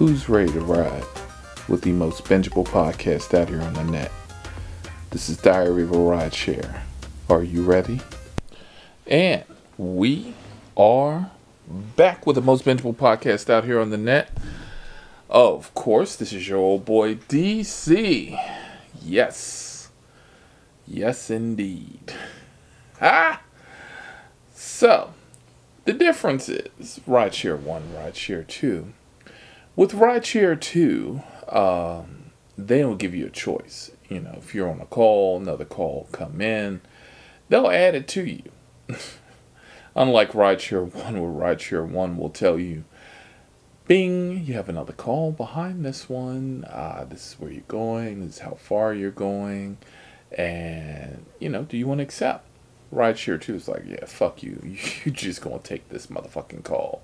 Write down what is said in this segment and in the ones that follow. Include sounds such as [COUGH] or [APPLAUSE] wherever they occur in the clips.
Who's ready to ride with the most bingeable podcast out here on the net? This is Diary of a Ride Share. Are you ready? And we are back with the most bingeable podcast out here on the net. Of course, this is your old boy DC. Yes. Yes, indeed. [LAUGHS] Ah! So, the difference is Rideshare 1, Rideshare 2 with Rideshare 2, um, they don't give you a choice. You know, if you're on a call, another call come in, they'll add it to you. [LAUGHS] Unlike Rideshare 1, where Rideshare 1 will tell you, bing, you have another call behind this one. Uh, this is where you're going. This is how far you're going. And, you know, do you want to accept? Rideshare 2 is like, yeah, fuck you. [LAUGHS] You're just to take this motherfucking call.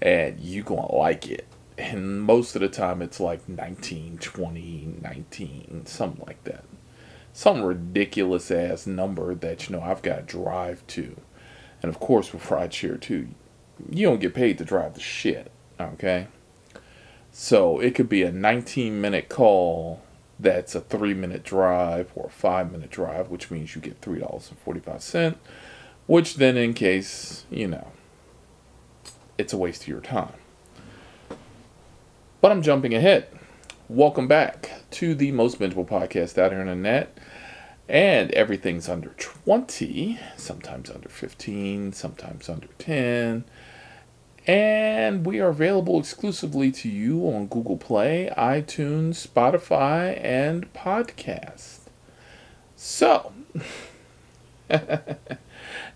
And you to like it and most of the time it's like 19 20 19 something like that. Some ridiculous ass number that you know i've got to drive to. And of course with rideshare too you don't get paid to drive the shit okay? So it could be a 19 minute call that's a three minute drive or a five minute drive which means you get three dollars and 45 cents which then in case you know it's a waste of your time but I'm jumping ahead. Welcome back to the most bingeable podcast out here on the net. And everything's under 20, sometimes under 15, sometimes under 10. And we are available exclusively to you on Google Play, iTunes, Spotify, and Podcast. So, [LAUGHS]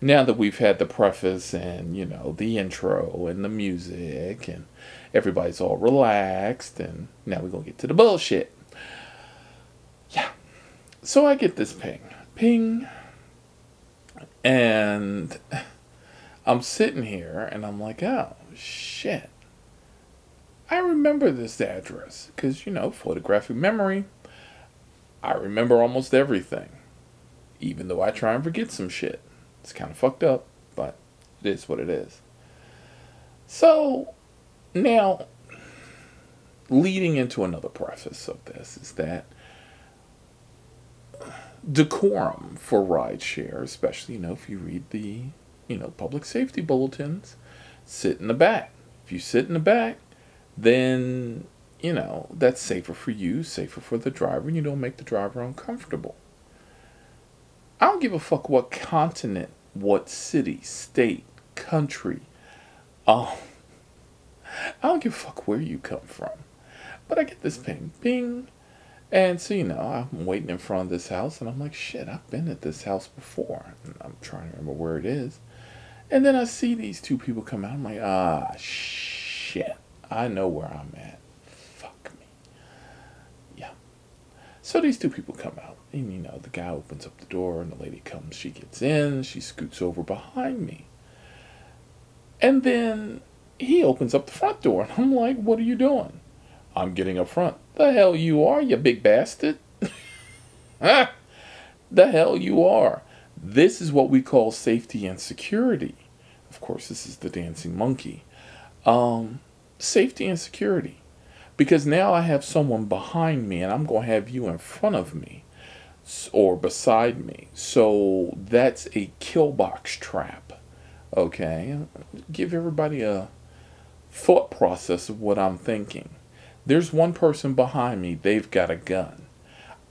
now that we've had the preface and, you know, the intro and the music and everybody's all relaxed, and now we're to get to the bullshit. Yeah. So I get this ping. Ping. And I'm sitting here and I'm like, oh, shit. I remember this address because, you know, photographic memory. I remember almost everything, even though I try and forget some shit. It's kind of fucked up, but it is what it is. So now, leading into another preface of this is that decorum for rideshare, especially, you know, if you read the, you know, public safety bulletins, sit in the back. If you sit in the back, then, you know, that's safer for you, safer for the driver, and you don't make the driver uncomfortable. I don't give a fuck what continent, what city, state, country, um, I don't give a fuck where you come from. But I get this ping, ping. And so, you know, I'm waiting in front of this house and I'm like, shit, I've been at this house before. And I'm trying to remember where it is. And then I see these two people come out. I'm like, ah, shit. I know where I'm at. Fuck me. Yeah. So these two people come out. And, you know, the guy opens up the door and the lady comes. She gets in. She scoots over behind me. And then he opens up the front door. And I'm like, what are you doing? I'm getting up front. The hell you are, you big bastard. [LAUGHS] the hell you are. This is what we call safety and security. Of course, this is the dancing monkey. Um, safety and security. Because now I have someone behind me and I'm going to have you in front of me or beside me. So that's a kill box trap. Okay? Give everybody a thought process of what I'm thinking. There's one person behind me, they've got a gun.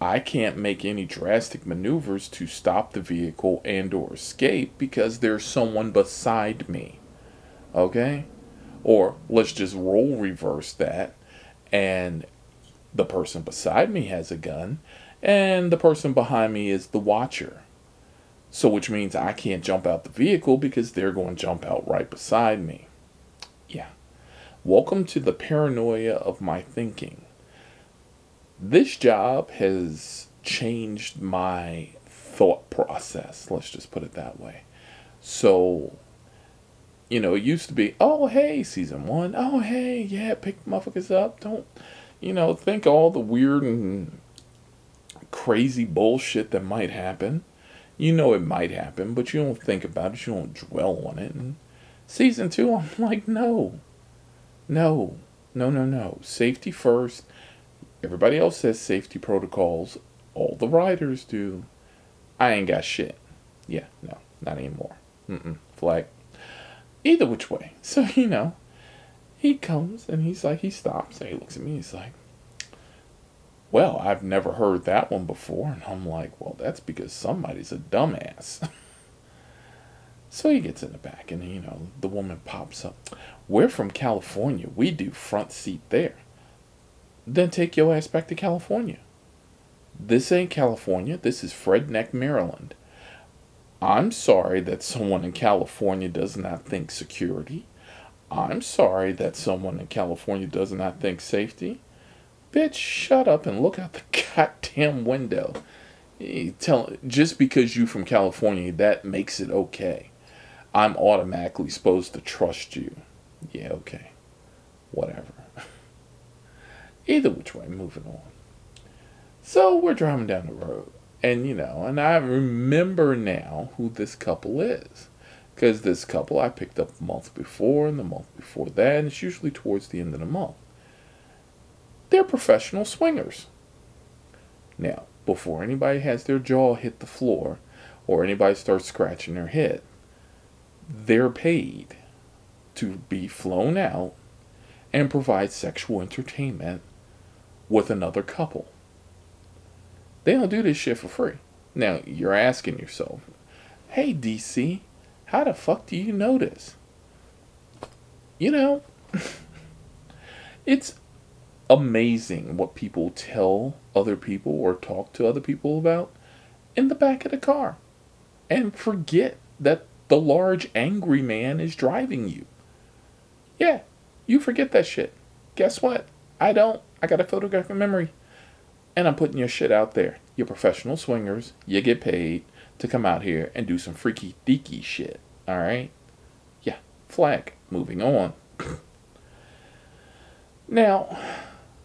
I can't make any drastic maneuvers to stop the vehicle and or escape because there's someone beside me. Okay? Or let's just roll reverse that and the person beside me has a gun and the person behind me is the watcher. So which means I can't jump out the vehicle because they're going to jump out right beside me. Yeah. Welcome to the paranoia of my thinking. This job has changed my thought process. Let's just put it that way. So, you know, it used to be, oh, hey, season one. Oh, hey, yeah, pick motherfuckers up. Don't, you know, think all the weird and crazy bullshit that might happen. You know it might happen, but you don't think about it. You don't dwell on it. And season two, [LAUGHS] I'm like, no no, no, no, no. Safety first. Everybody else says safety protocols. All the riders do. I ain't got shit. Yeah, no, not anymore. Mm-mm. Flag. Either which way. [LAUGHS] So, you know, he comes and he's like, he stops and he looks at me. He's like, well, I've never heard that one before. And I'm like, well, that's because somebody's a dumbass. [LAUGHS] so he gets in the back and, you know, the woman pops up. We're from California. We do front seat there. Then take your ass back to California. This ain't California. This is Fredneck, Maryland. I'm sorry that someone in California does not think security. I'm sorry that someone in California does not think safety. Bitch, shut up and look out the [LAUGHS] goddamn window. Tell just because you're from California, that makes it okay. I'm automatically supposed to trust you. Yeah, okay. Whatever. [LAUGHS] Either which way, moving on. So we're driving down the road. And, you know, and I remember now who this couple is. Because this couple I picked up a month before and the month before that, and it's usually towards the end of the month. They're professional swingers. Now, before anybody has their jaw hit the floor or anybody starts scratching their head, they're paid to be flown out and provide sexual entertainment with another couple. They don't do this shit for free. Now, you're asking yourself, hey, DC, how the fuck do you know this? You know, [LAUGHS] it's amazing what people tell other people or talk to other people about in the back of the car and forget that the large angry man is driving you. Yeah, you forget that shit. Guess what? I don't. I got a photographic memory. And I'm putting your shit out there. You're professional swingers. You get paid to come out here and do some freaky deaky shit. Alright? Yeah, flag. Moving on. [COUGHS] now,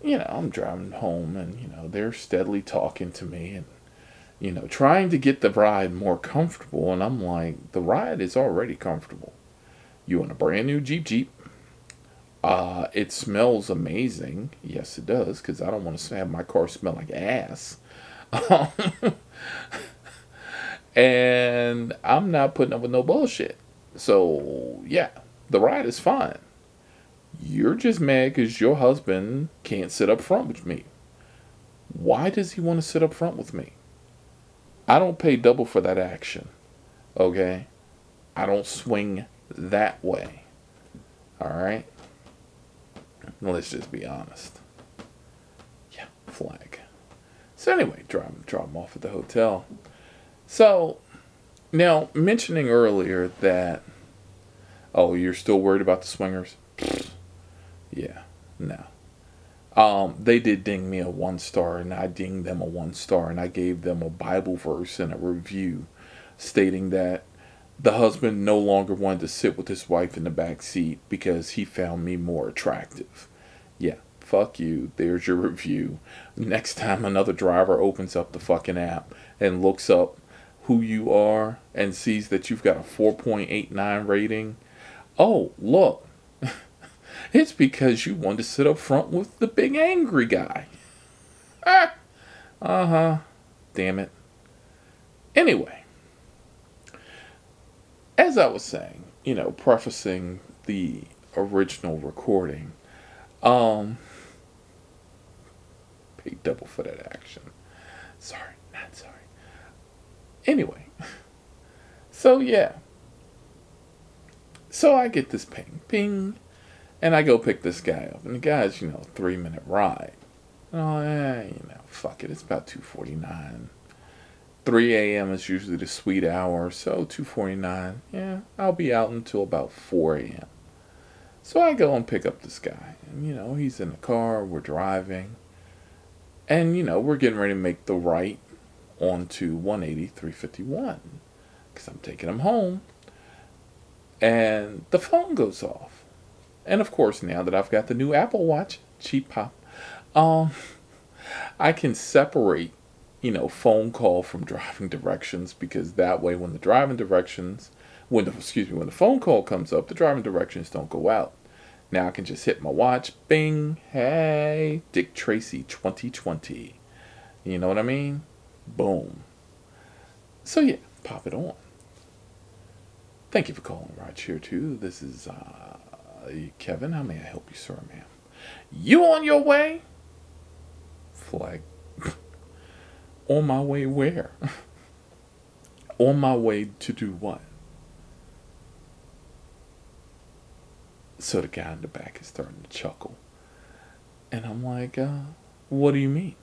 you know, I'm driving home and, you know, they're steadily talking to me and, you know, trying to get the ride more comfortable. And I'm like, the ride is already comfortable. You want a brand new Jeep Jeep? Uh, it smells amazing. Yes, it does, because I don't want to have my car smell like ass. [LAUGHS] and I'm not putting up with no bullshit. So, yeah, the ride is fine. You're just mad because your husband can't sit up front with me. Why does he want to sit up front with me? I don't pay double for that action. Okay? I don't swing that way. Let's just be honest. Yeah, flag. So anyway, drop, drop him off at the hotel. So, now, mentioning earlier that, oh, you're still worried about the swingers? Yeah, no. Um, they did ding me a one star, and I dinged them a one star, and I gave them a Bible verse and a review stating that the husband no longer wanted to sit with his wife in the back seat because he found me more attractive. Yeah, fuck you. There's your review. Next time another driver opens up the fucking app and looks up who you are and sees that you've got a 4.89 rating, oh, look. [LAUGHS] it's because you wanted to sit up front with the big angry guy. [LAUGHS] Ah. Uh huh. Damn it. Anyway, as I was saying, you know, prefacing the original recording, um, paid double for that action. Sorry, not sorry. Anyway, so yeah. So I get this ping, ping, and I go pick this guy up, and the guy's, you know, three minute ride. Oh, yeah, you know, fuck it, it's about 249. 3 a.m. is usually the sweet hour, so 2:49. Yeah, I'll be out until about 4 a.m. So I go and pick up this guy, and you know he's in the car. We're driving, and you know we're getting ready to make the right onto 180 351 because I'm taking him home, and the phone goes off, and of course now that I've got the new Apple Watch, cheap pop, um, [LAUGHS] I can separate you know, phone call from driving directions because that way when the driving directions, when the, excuse me, when the phone call comes up, the driving directions don't go out. Now I can just hit my watch, bing, hey, Dick Tracy 2020. You know what I mean? Boom. So yeah, pop it on. Thank you for calling Right Here too. This is uh, Kevin. How may I help you, sir, ma'am? You on your way? Flag. [LAUGHS] on my way where? [LAUGHS] on my way to do what? So the guy in the back is starting to chuckle. And I'm like, uh, what do you mean?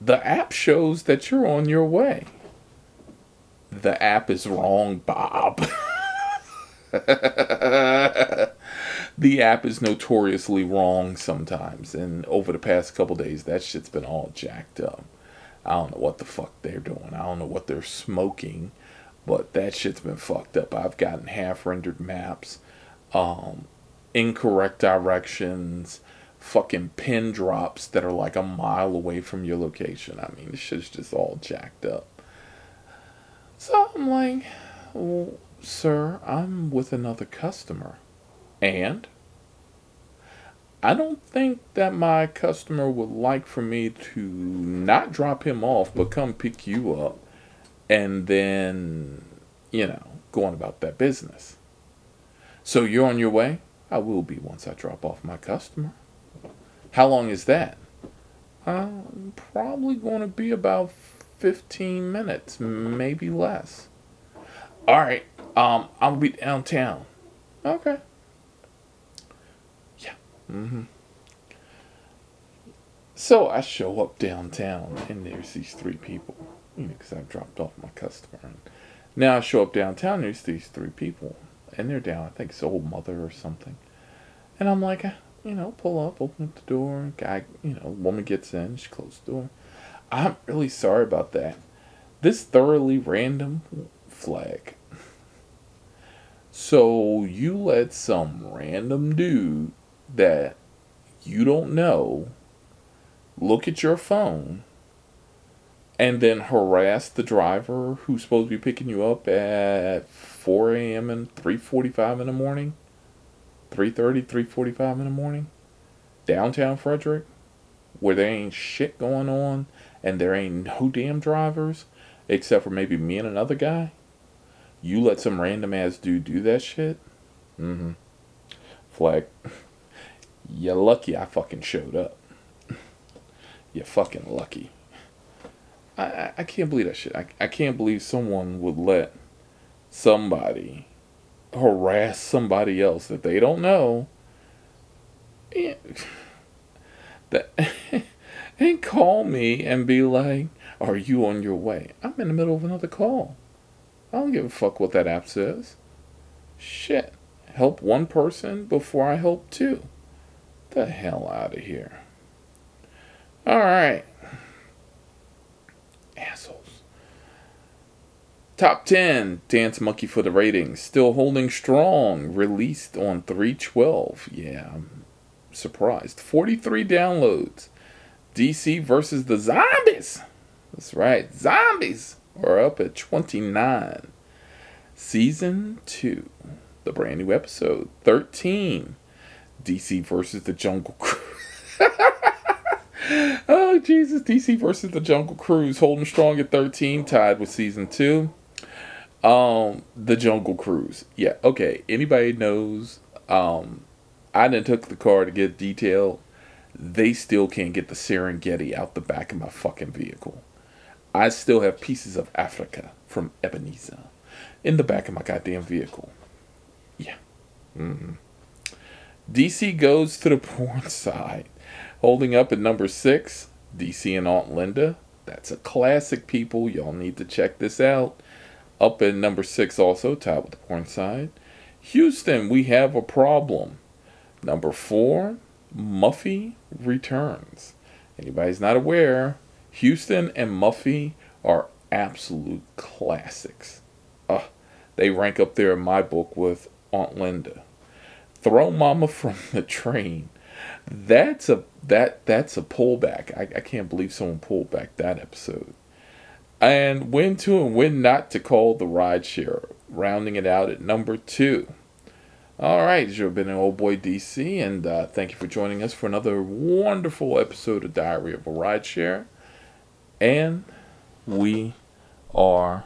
The app shows that you're on your way. The app is wrong, Bob. [LAUGHS] the app is notoriously wrong sometimes, and over the past couple days, that shit's been all jacked up. I don't know what the fuck they're doing. I don't know what they're smoking, but that shit's been fucked up. I've gotten half rendered maps um, incorrect directions, fucking pin drops that are like a mile away from your location. I mean, this shit's just all jacked up. So I'm like, well, sir, I'm with another customer. And? I don't think that my customer would like for me to not drop him off, but come pick you up and then, you know, go on about that business. So you're on your way? I will be once I drop off my customer. How long is that? I'm probably going to be about 15 minutes, maybe less. All right, um, I'll be downtown. Okay. Mm-hmm. So I show up downtown, and there's these three people, you know, because I've dropped off my customer. And now I show up downtown, there's these three people and they're down. I think it's old mother or something. And I'm like, you know, pull up, open up the door. Guy, you know, woman gets in. She closes the door. I'm really sorry about that. This thoroughly random flag. So you let some random dude that you don't know look at your phone and then harass the driver who's supposed to be picking you up at 4 a.m. and 3.45 in the morning? 3.30 3.45 in the morning? Downtown frederick where there ain't shit going on and there ain't no damn drivers except for maybe me and another guy? You let some random ass dude do that shit? Mm-hmm. Flag [LAUGHS] you're lucky i fucking showed up you're fucking lucky I, I can't believe that shit. I, I can't believe someone would let somebody harass somebody else that they don't know. [SIGHS] that [LAUGHS] and call me and be like, "Are you on your way?" I'm in the middle of another call. I don't give a fuck what that app says. Shit, help one person before I help two. The hell out of here. All right. Assholes. Top 10 Dance Monkey for the ratings. Still holding strong. Released on 312. Yeah, I'm surprised. 43 downloads. DC versus the Zombies. That's right. Zombies are up at 29. Season 2. The brand new episode. 13. DC versus the Jungle Crew. [LAUGHS] oh Jesus! DC versus the Jungle Cruise holding strong at thirteen, tied with season two. Um, the Jungle Cruise. Yeah. Okay. Anybody knows? Um, I didn't took the car to get detailed. They still can't get the Serengeti out the back of my fucking vehicle. I still have pieces of Africa from Ebenezer in the back of my goddamn vehicle. Yeah. Mm-hmm. DC goes to the [LAUGHS] porn side. Holding up at number six, DC and Aunt Linda. That's a classic, people. Y'all need to check this out. Up at number six, also, tied with the porn side. Houston, we have a problem. Number four, Muffy returns. Anybody's not aware, Houston and Muffy are absolute classics. Uh, they rank up there in my book with Aunt Linda. Throw Mama from the Train that's a that that's a pullback. I, I can't believe someone pulled back that episode. And when to and when not to call the ride share, rounding it out at number two. All right, you've been an old boy DC, and uh, thank you for joining us for another wonderful episode of Diary of a Rideshare. And we are